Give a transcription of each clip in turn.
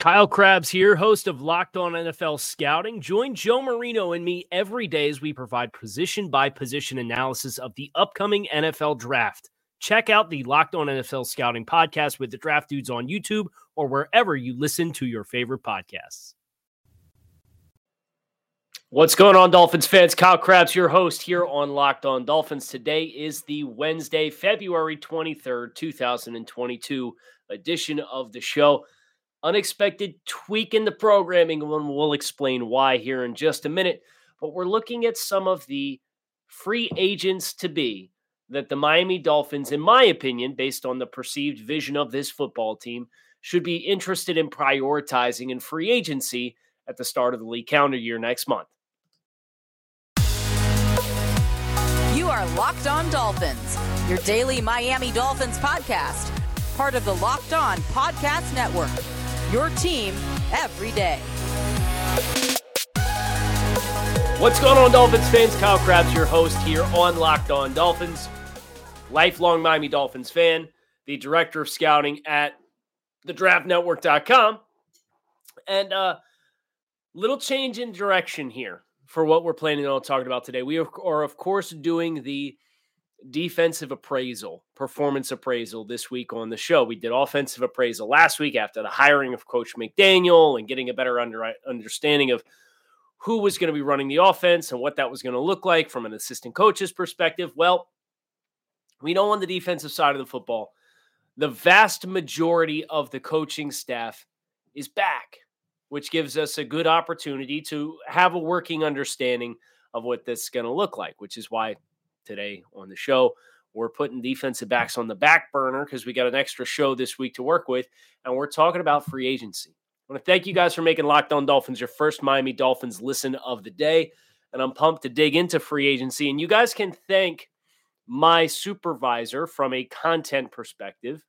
Kyle Crabbs here, host of Locked On NFL Scouting. Join Joe Marino and me every day as we provide position by position analysis of the upcoming NFL draft. Check out the Locked On NFL Scouting podcast with the draft dudes on YouTube or wherever you listen to your favorite podcasts. What's going on, Dolphins fans? Kyle Crabbs, your host here on Locked On Dolphins. Today is the Wednesday, February 23rd, 2022 edition of the show unexpected tweak in the programming, and we'll explain why here in just a minute. But we're looking at some of the free agents to be that the Miami Dolphins, in my opinion, based on the perceived vision of this football team, should be interested in prioritizing in free agency at the start of the league calendar year next month. You are Locked On Dolphins, your daily Miami Dolphins podcast, part of the Locked On Podcast Network your team every day. What's going on, Dolphins fans? Kyle Crabbs, your host here on Locked On Dolphins, lifelong Miami Dolphins fan, the director of scouting at thedraftnetwork.com. And uh little change in direction here for what we're planning on talking about today. We are, of course, doing the defensive appraisal, performance appraisal this week on the show. We did offensive appraisal last week after the hiring of Coach McDaniel and getting a better under, understanding of who was going to be running the offense and what that was going to look like from an assistant coach's perspective. Well, we know on the defensive side of the football, the vast majority of the coaching staff is back, which gives us a good opportunity to have a working understanding of what this is going to look like, which is why today on the show. We're putting defensive backs on the back burner because we got an extra show this week to work with, and we're talking about free agency. I want to thank you guys for making Locked On Dolphins your first Miami Dolphins listen of the day. And I'm pumped to dig into free agency. And you guys can thank my supervisor from a content perspective,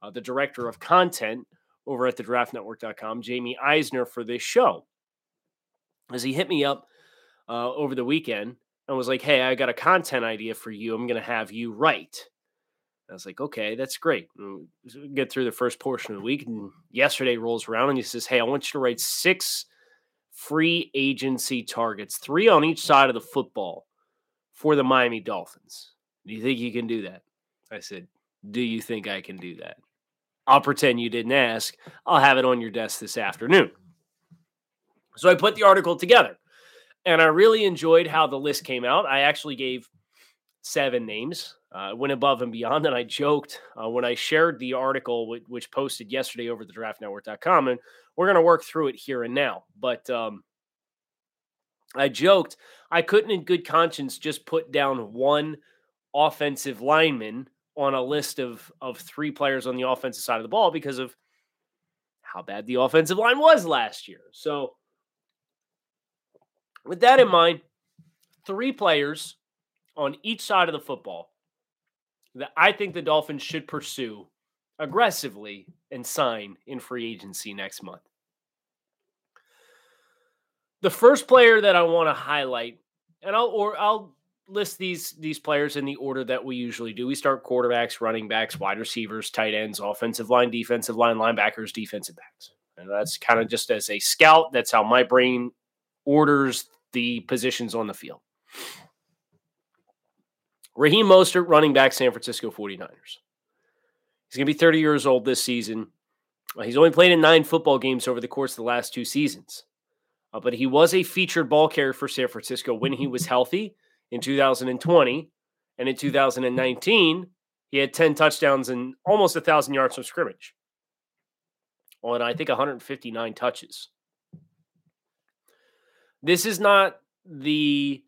uh, the director of content over at the draftnetwork.com, Jamie Eisner, for this show. As he hit me up uh, over the weekend and was like, Hey, I got a content idea for you. I'm going to have you write. I was like, okay, that's great. Mm, get through the first portion of the week. And yesterday rolls around and he says, Hey, I want you to write six free agency targets, three on each side of the football for the Miami Dolphins. Do you think you can do that? I said, Do you think I can do that? I'll pretend you didn't ask. I'll have it on your desk this afternoon. So I put the article together. And I really enjoyed how the list came out. I actually gave seven names, uh, went above and beyond. And I joked uh, when I shared the article, which posted yesterday over the draftnetwork.com. And we're going to work through it here and now. But um, I joked I couldn't, in good conscience, just put down one offensive lineman on a list of, of three players on the offensive side of the ball because of how bad the offensive line was last year. So, with that in mind, three players on each side of the football that I think the Dolphins should pursue aggressively and sign in free agency next month. The first player that I want to highlight, and I'll or I'll list these these players in the order that we usually do. We start quarterbacks, running backs, wide receivers, tight ends, offensive line, defensive line, linebackers, defensive backs. And that's kind of just as a scout. That's how my brain orders the positions on the field. Raheem Mostert, running back, San Francisco 49ers. He's going to be 30 years old this season. Uh, he's only played in nine football games over the course of the last two seasons. Uh, but he was a featured ball carrier for San Francisco when he was healthy in 2020. And in 2019, he had 10 touchdowns and almost 1,000 yards from scrimmage on, I think, 159 touches. This is not the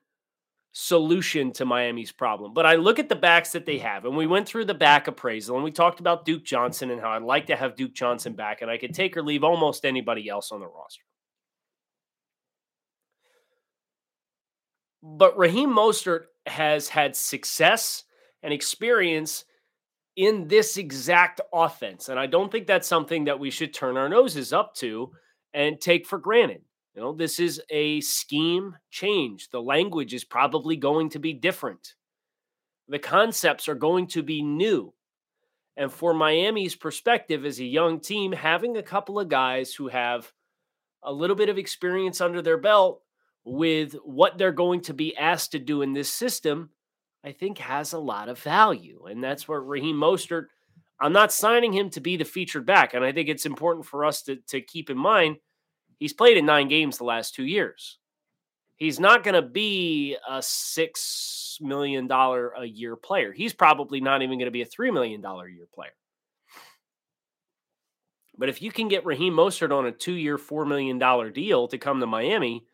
solution to Miami's problem. But I look at the backs that they mm. have, and we went through the back appraisal, and we talked about Duke Johnson and how I'd like to have Duke Johnson back, and I could take or leave almost anybody else on the roster. But Raheem Mostert has had success and experience in this exact offense. And I don't think that's something that we should turn our noses up to and take for granted. You know, this is a scheme change. The language is probably going to be different. The concepts are going to be new. And for Miami's perspective as a young team, having a couple of guys who have a little bit of experience under their belt with what they're going to be asked to do in this system, I think has a lot of value. And that's where Raheem Mostert, I'm not signing him to be the featured back. And I think it's important for us to, to keep in mind He's played in nine games the last two years. He's not going to be a six million dollar a year player. He's probably not even going to be a three million dollar a year player. But if you can get Raheem Mostert on a two year, $4 million deal to come to Miami,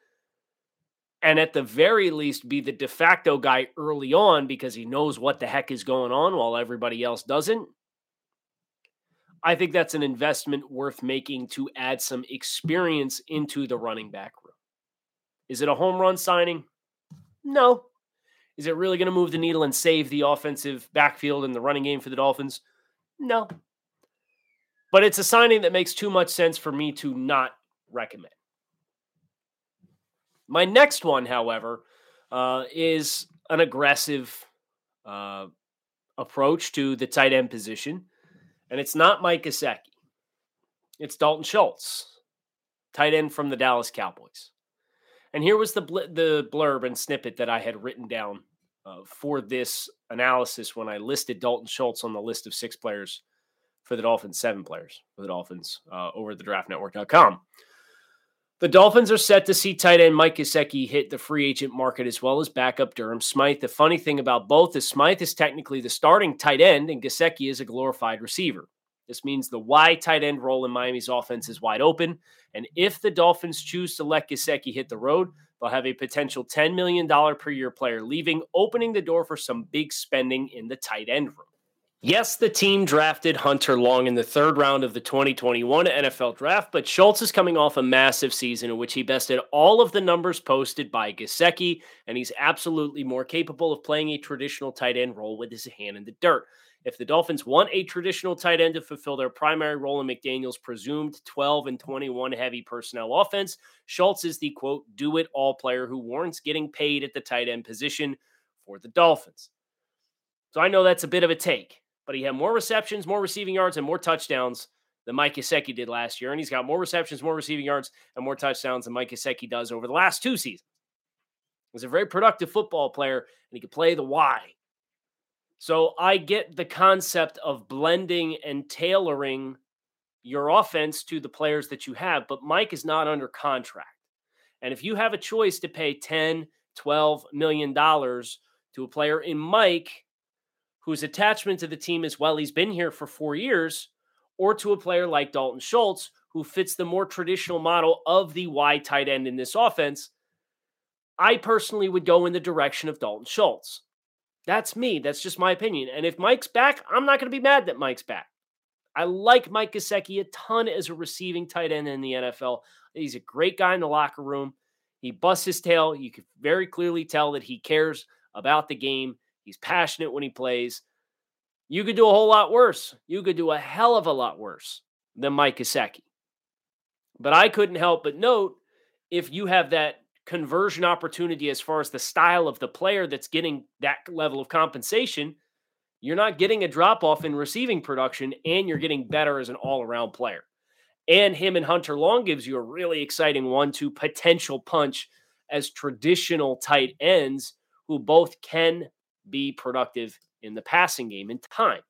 and at the very least be the de facto guy early on because he knows what the heck is going on while everybody else doesn't, I think that's an investment worth making to add some experience into the running back room. Is it a home run signing? No. Is it really going to move the needle and save the offensive backfield and the running game for the Dolphins? No. But it's a signing that makes too much sense for me to not recommend. My next one, however, uh, is an aggressive uh, approach to the tight end position. And it's not Mike Gesicki. It's Dalton Schultz, tight end from the Dallas Cowboys. And here was the bl- the blurb and snippet that I had written down uh, for this analysis when I listed Dalton Schultz on the list of six players for the Dolphins, seven players for the Dolphins uh, over at the draftnetwork.com. The Dolphins are set to see tight end Mike Gesicki hit the free agent market as well as backup Durham Smythe. The funny thing about both is Smythe is technically the starting tight end and Gesicki is a glorified receiver. This means the Y tight end role in Miami's offense is wide open. And if the Dolphins choose to let Gesicki hit the road, they'll have a potential $10 million per year player leaving, opening the door for some big spending in the tight end room. Yes, the team drafted Hunter Long in the third round of the 2021 NFL draft, but Schultz is coming off a massive season in which he bested all of the numbers posted by Gesicki, and he's absolutely more capable of playing a traditional tight end role with his hand in the dirt. If the Dolphins want a traditional tight end to fulfill their primary role in McDaniel's presumed 12 and 21 heavy personnel offense, Schultz is the quote, do it all player who warrants getting paid at the tight end position for the Dolphins. So I know that's a bit of a take but he had more receptions, more receiving yards, and more touchdowns than Mike Gesicki did last year. And he's got more receptions, more receiving yards, and more touchdowns than Mike Gesicki does over the last two seasons. He's a very productive football player, and he can play the Y. So I get the concept of blending and tailoring your offense to the players that you have, but Mike is not under contract. And if you have a choice to pay 10, 12 million dollars to a player in Mike whose attachment to the team is well, he's been here for four years, or to a player like Dalton Schultz, who fits the more traditional model of the wide tight end in this offense, I personally would go in the direction of Dalton Schultz. That's me. That's just my opinion. And if Mike's back, I'm not going to be mad that Mike's back. I like Mike Gesicki a ton as a receiving tight end in the NFL. He's a great guy in the locker room. He busts his tail. You can very clearly tell that he cares about the game. He's passionate when he plays. You could do a whole lot worse. You could do a hell of a lot worse than Mike Gesicki. But I couldn't help but note if you have that conversion opportunity as far as the style of the player that's getting that level of compensation, you're not getting a drop off in receiving production and you're getting better as an all around player. And him and Hunter Long gives you a really exciting one two potential punch as traditional tight ends who both can be productive in the passing game in time.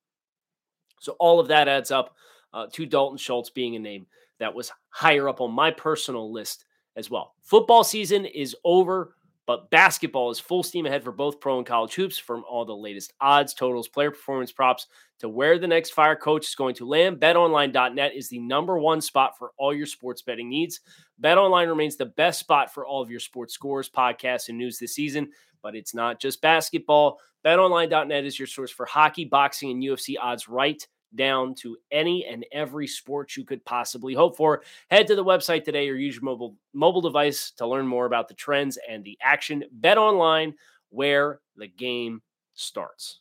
So all of that adds up uh, to Dalton Schultz being a name that was higher up on my personal list as well. Football season is over, But basketball is full steam ahead for both pro and college hoops from all the latest odds, totals, player performance props to where the next fire coach is going to land. BetOnline.net is the number one spot for all your sports betting needs. BetOnline remains the best spot for all of your sports scores, podcasts, and news this season. But it's not just basketball. BetOnline.net is your source for hockey, boxing, and UFC odds right down to any and every sport you could possibly hope for. Head to the website today or use your mobile mobile device to learn more about the trends and the action. Bet online where the game starts.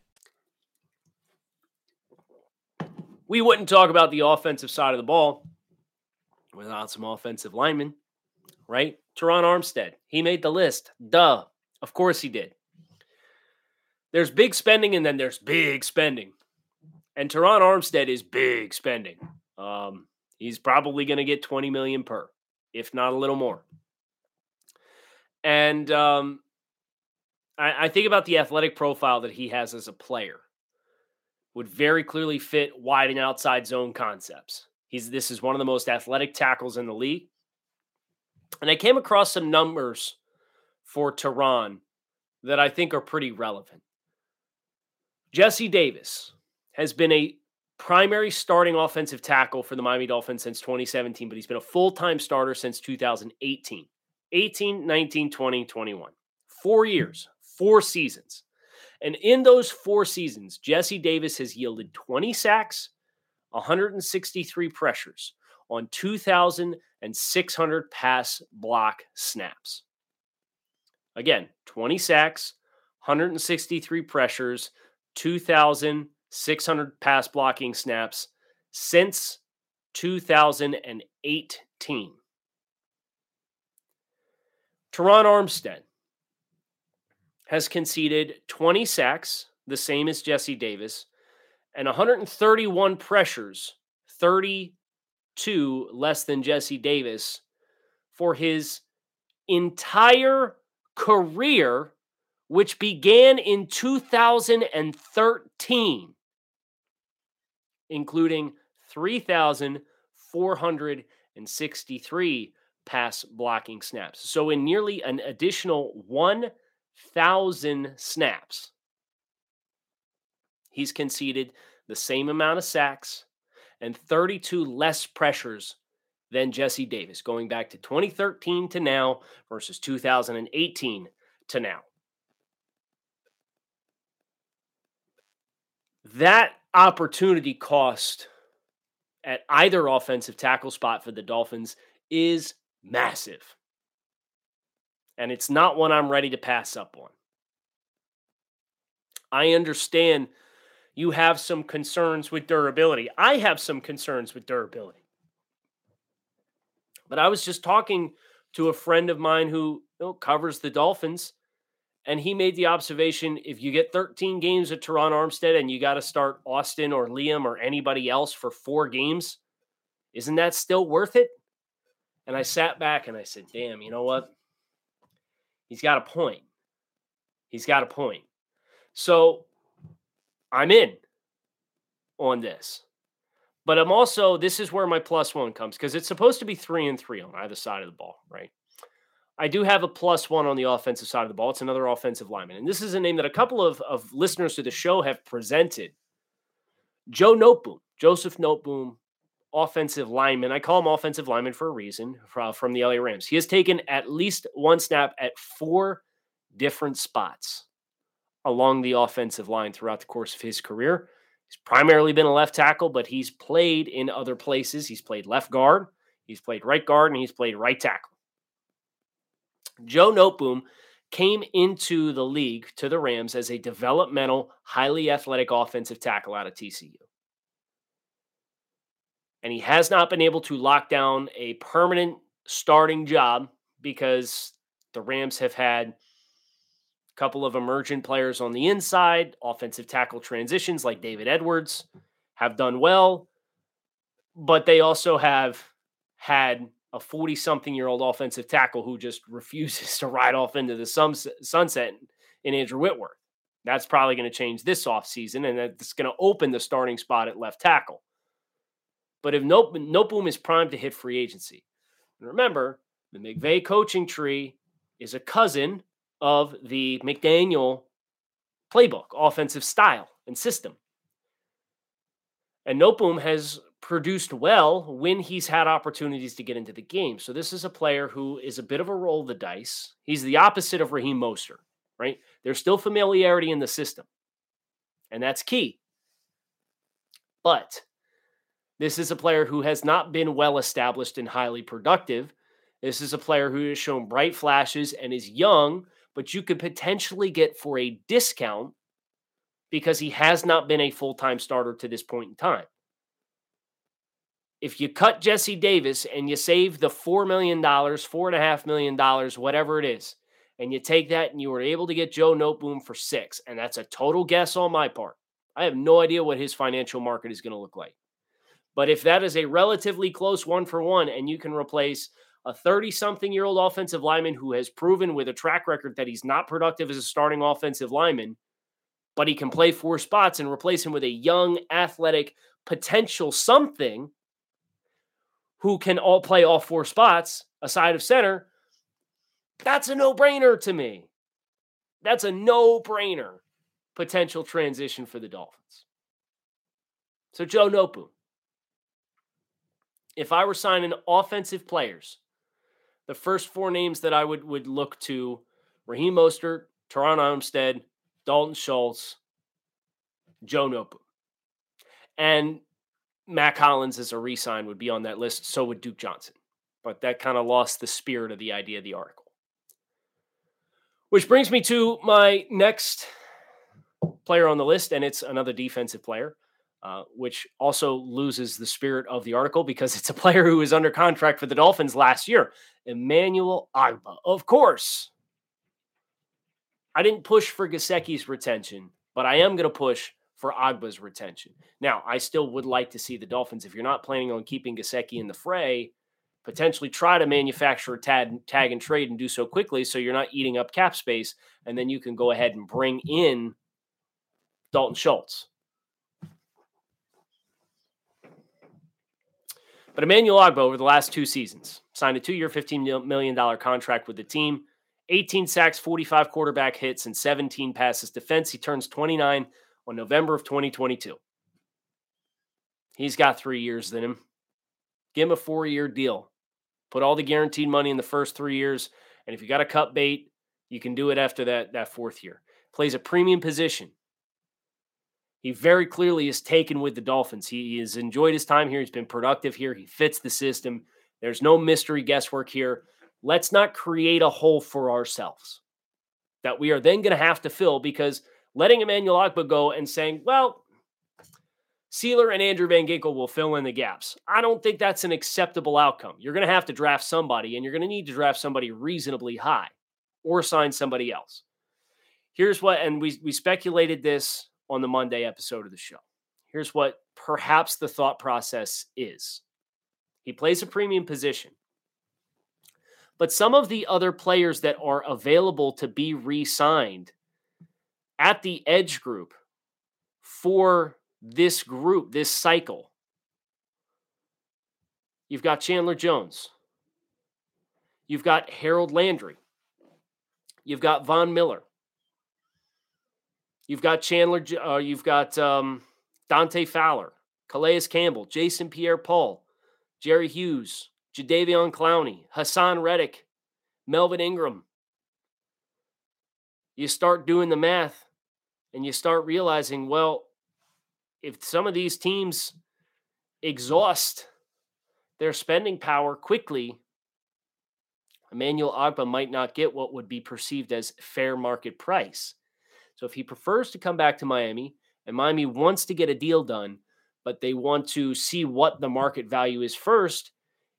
We wouldn't talk about the offensive side of the ball without some offensive linemen, right? Terron Armstead, he made the list. Duh. Of course he did. There's big spending and then there's big spending. And Terron Armstead is big spending. Um, he's probably going to get 20 million per, if not a little more. And um, I, I think about the athletic profile that he has as a player would very clearly fit wide and outside zone concepts. He's this is one of the most athletic tackles in the league. And I came across some numbers for Terron that I think are pretty relevant. Jesse Davis has been a primary starting offensive tackle for the Miami Dolphins since 2017, but he's been a full time starter since 2018. 18, 19, 20, 21. Four years, four seasons. And in those four seasons, Jesse Davis has yielded 20 sacks, 163 pressures on 2,600 pass block snaps. Again, 20 sacks, 163 pressures, 2,600 pass blocking snaps since 2018. Terron Armstead has conceded 20 sacks, the same as Jesse Davis, and 131 pressures, 32 less than Jesse Davis, for his entire career, which began in 2013, including 3,463 pass blocking snaps. So, in nearly an additional one thousand snaps, he's conceded the same amount of sacks and 32 less pressures than Jesse Davis, going back to 2013 to now versus 2018 to now. That opportunity cost at either offensive tackle spot for the Dolphins is massive and it's not one I'm ready to pass up on. I understand you have some concerns with durability. I have some concerns with durability. But I was just talking to a friend of mine who you know, covers the Dolphins, and he made the observation if you get 13 games at Terron Armstead and you got to start Austin or Liam or anybody else for four games, isn't that still worth it? And I sat back and I said, damn, you know what? He's got a point. He's got a point. So I'm in on this. But I'm also, this is where my plus one comes because it's supposed to be three and three on either side of the ball, right? I do have a plus one on the offensive side of the ball. It's another offensive lineman. And this is a name that a couple of, of listeners to the show have presented. Joe Noteboom, Joseph Noteboom, offensive lineman. I call him offensive lineman for a reason from the LA Rams. He has taken at least one snap at four different spots along the offensive line throughout the course of his career. He's primarily been a left tackle, but he's played in other places. He's played left guard, he's played right guard, and he's played right tackle. Joe Noteboom came into the league to the Rams as a developmental, highly athletic offensive tackle out of TCU and he has not been able to lock down a permanent starting job because the Rams have had a couple of emergent players on the inside, offensive tackle transitions like David Edwards have done well, but they also have had a 40 something year old offensive tackle who just refuses to ride off into the sunset in Andrew Whitworth. That's probably going to change this offseason, and it's going to open the starting spot at left tackle. But if Noteboom is primed to hit free agency, and remember, the McVay coaching tree is a cousin of the McDaniel playbook, offensive style, and system. And Noteboom has produced well when he's had opportunities to get into the game. So this is a player who is a bit of a roll of the dice. He's the opposite of Raheem Mostert, right? There's still familiarity in the system, and that's key. But this is a player who has not been well established and highly productive. This is a player who has shown bright flashes and is young, but you could potentially get for a discount because he has not been a full time starter to this point in time if you cut Jesse Davis and you save the $4 million, $4.5 million, whatever it is, and you take that and you were able to get Joe Noteboom for six, and that's a total guess on my part. I have no idea what his financial market is going to look like. But if that is a relatively close one for one, and you can replace a 30 something year old offensive lineman who has proven with a track record that he's not productive as a starting offensive lineman, but he can play four spots and replace him with a young, athletic, potential something who can all play all four spots aside of center, that's a no brainer to me. That's a no brainer potential transition for the Dolphins. So, Joe Noteboom, if I were signing offensive players, the first four names that I would, would look to Raheem Mostert, Terron Armstead, Dalton Schultz, Joe Noteboom. And Mack Hollins as a resign would be on that list. So would Duke Johnson. But that kind of lost the spirit of the idea of the article. Which brings me to my next player on the list, and it's another defensive player, uh, which also loses the spirit of the article because it's a player who was under contract for the Dolphins last year, Emmanuel Ogbah. Of course, I didn't push for Gesicki's retention, but I am going to push for Ogbah's retention. Now, I still would like to see the Dolphins, if you're not planning on keeping Gesicki in the fray, potentially try to manufacture a tag, tag and trade and do so quickly so you're not eating up cap space. And then you can go ahead and bring in Dalton Schultz. But Emmanuel Ogbah, over the last two seasons, signed a two year, $15 million contract with the team. 18 sacks, 45 quarterback hits, and 17 passes defense. He turns 29 on November of 2022. He's got three years in him. Give him a four year deal. Put all the guaranteed money in the first three years. And if you got a cut bait, you can do it after that, that fourth year. Plays a premium position. He very clearly is taken with the Dolphins. He has enjoyed his time here. He's been productive here. He fits the system. There's no mystery guesswork here. Let's not create a hole for ourselves that we are then going to have to fill because letting Emmanuel Ogbah go and saying, well, Sieler and Andrew Van Ginkel will fill in the gaps. I don't think that's an acceptable outcome. You're going to have to draft somebody, and you're going to need to draft somebody reasonably high or sign somebody else. Here's what, and we, we speculated this on the Monday episode of the show. Here's what perhaps the thought process is he plays a premium position. But some of the other players that are available to be re signed at the edge group for this group, this cycle. You've got Chandler Jones. You've got Harold Landry. You've got Von Miller. You've got Chandler. Uh, you've got um, Dante Fowler, Calais Campbell, Jason Pierre-Paul, Jerry Hughes, Jadeveon Clowney, Haason Reddick, Melvin Ingram. You start doing the math and you start realizing, well, if some of these teams exhaust their spending power quickly, Emmanuel Ogbah might not get what would be perceived as fair market price. So if he prefers to come back to Miami, and Miami wants to get a deal done, but they want to see what the market value is first,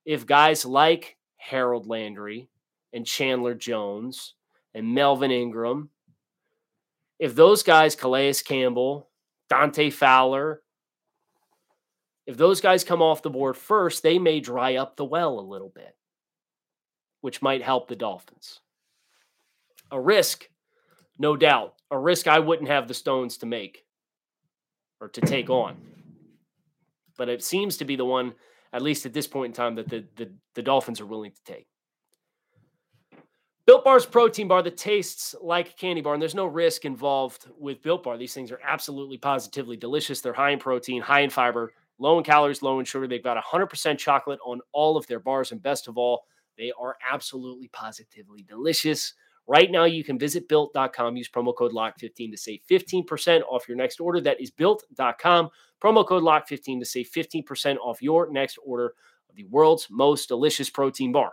if guys like Harold Landry, and Chandler Jones and Melvin Ingram, if those guys, Calais Campbell, Dante Fowler, if those guys come off the board first, they may dry up the well a little bit, which might help the Dolphins. A risk, no doubt, a risk I wouldn't have the stones to make or to take on. But it seems to be the one, at least at this point in time, that the, the, the Dolphins are willing to take. Built Bar's protein bar that tastes like candy bar, and there's no risk involved with Built Bar. These things are absolutely positively delicious. They're high in protein, high in fiber, low in calories, low in sugar. They've got 100% chocolate on all of their bars. And best of all, they are absolutely positively delicious. Right now, you can visit built.com, use promo code LOCK15 to save 15% off your next order. That is built.com, promo code LOCK15 to save 15% off your next order of the world's most delicious protein bar.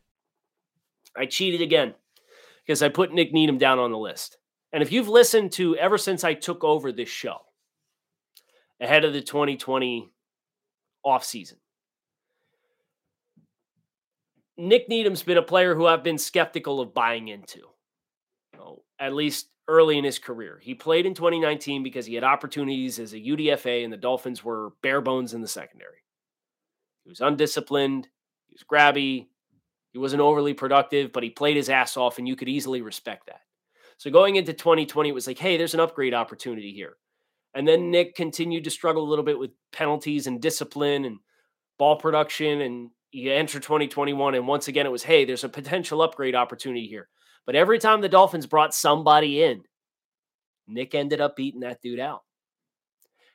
I cheated again because I put Nick Needham down on the list. And if you've listened to ever since I took over this show ahead of the 2020 offseason, Nick Needham's been a player who I've been skeptical of buying into, at least early in his career. He played in 2019 because he had opportunities as a UDFA, and the Dolphins were bare bones in the secondary. He was undisciplined, he was grabby, he wasn't overly productive, but he played his ass off, and you could easily respect that. So going into 2020, it was like, hey, there's an upgrade opportunity here. And then Nick continued to struggle a little bit with penalties and discipline and ball production. And you enter 2021, and once again, it was, hey, there's a potential upgrade opportunity here. But every time the Dolphins brought somebody in, Nick ended up beating that dude out.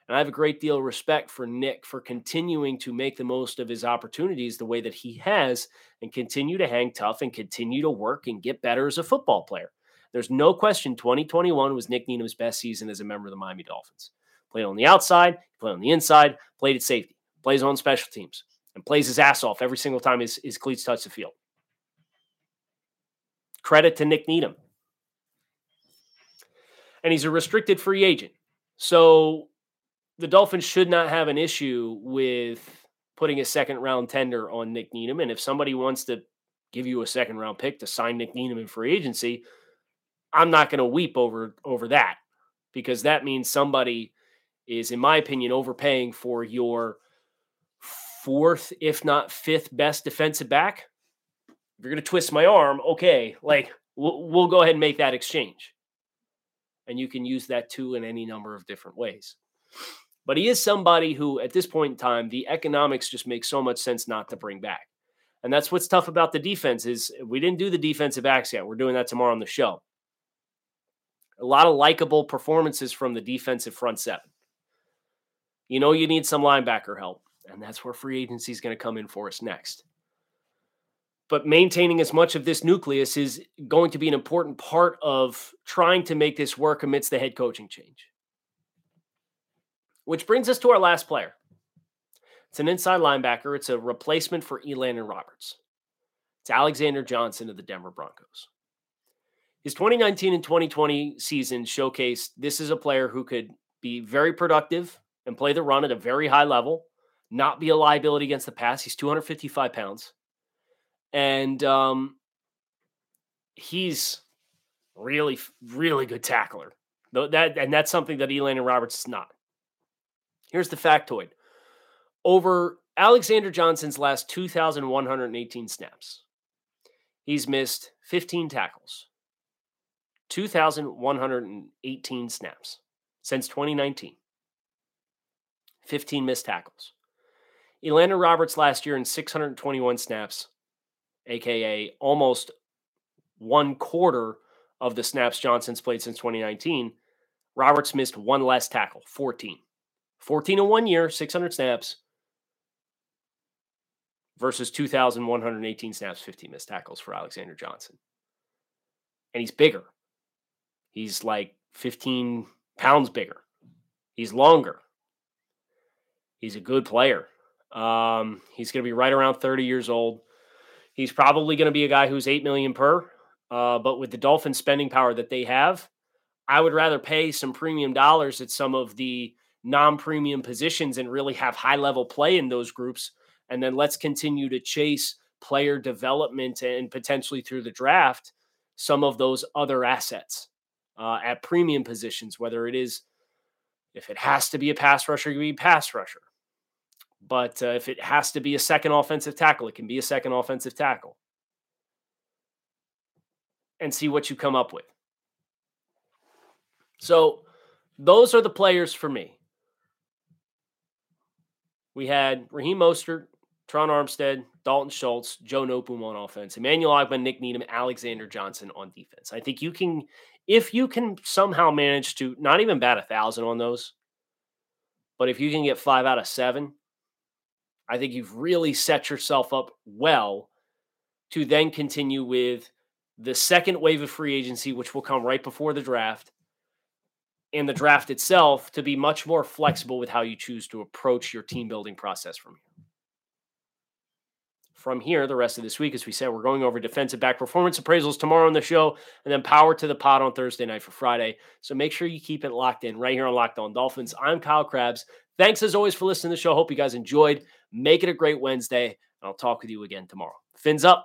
And I have a great deal of respect for Nick for continuing to make the most of his opportunities the way that he has and continue to hang tough and continue to work and get better as a football player. There's no question 2021 was Nick Needham's best season as a member of the Miami Dolphins. Played on the outside, played on the inside, played at safety, plays on special teams, and plays his ass off every single time his, his cleats touch the field. Credit to Nick Needham. And he's a restricted free agent. So the Dolphins should not have an issue with putting a second round tender on Nick Needham. And if somebody wants to give you a second round pick to sign Nick Needham in free agency, I'm not going to weep over over that because that means somebody is, in my opinion, overpaying for your fourth, if not fifth best defensive back. If you're going to twist my arm, okay, like we'll, we'll go ahead and make that exchange. And you can use that too in any number of different ways. But he is somebody who, at this point in time, the economics just make so much sense not to bring back. And that's what's tough about the defense is we didn't do the defensive backs yet. We're doing that tomorrow on the show. A lot of likable performances from the defensive front seven. You know you need some linebacker help, and that's where free agency is going to come in for us next. But maintaining as much of this nucleus is going to be an important part of trying to make this work amidst the head coaching change. Which brings us to our last player. It's an inside linebacker. It's a replacement for Elandon Roberts. It's Alexander Johnson of the Denver Broncos. His 2019 and 2020 season showcased this is a player who could be very productive and play the run at a very high level, not be a liability against the pass. He's 255 pounds. And um, he's really, really good tackler. That, and that's something that Elandon Roberts is not. Here's the factoid over Alexander Johnson's last 2,118 snaps, he's missed 15 tackles, 2,118 snaps since 2019. 15 missed tackles. Elandon Roberts last year in 621 snaps, aka almost one quarter of the snaps Johnson's played since 2019. Roberts missed one less tackle, 14. 14 in one year, 600 snaps. versus 2,118 snaps, 15 missed tackles for Alexander Johnson. And he's bigger. He's like 15 pounds bigger. He's longer. He's a good player. Um, he's going to be right around 30 years old. He's probably going to be a guy who's 8 million per. Uh, but with the Dolphins spending power that they have, I would rather pay some premium dollars at some of the non-premium positions and really have high level play in those groups and then let's continue to chase player development and potentially through the draft some of those other assets uh, at premium positions, whether it is if it has to be a pass rusher, can be a pass rusher. But uh, if it has to be a second offensive tackle, it can be a second offensive tackle. And see what you come up with. So those are the players for me. We had Raheem Mostert, Tron Armstead, Dalton Schultz, Joe Noteboom on offense, Emmanuel Ogbah, Nick Needham, Alexander Johnson on defense. I think you can, if you can somehow manage to not even bat a thousand on those, but if you can get five out of seven, I think you've really set yourself up well to then continue with the second wave of free agency, which will come right before the draft, and the draft itself to be much more flexible with how you choose to approach your team building process from here from here the rest of this week. As we said, we're going over defensive back performance appraisals tomorrow on the show, and then power to the pot on Thursday night for Friday. So make sure you keep it locked in right here on Locked On Dolphins. I'm Kyle Crabbs. Thanks as always for listening to the show. Hope you guys enjoyed. Make it a great Wednesday, and I'll talk with you again tomorrow. Fins up.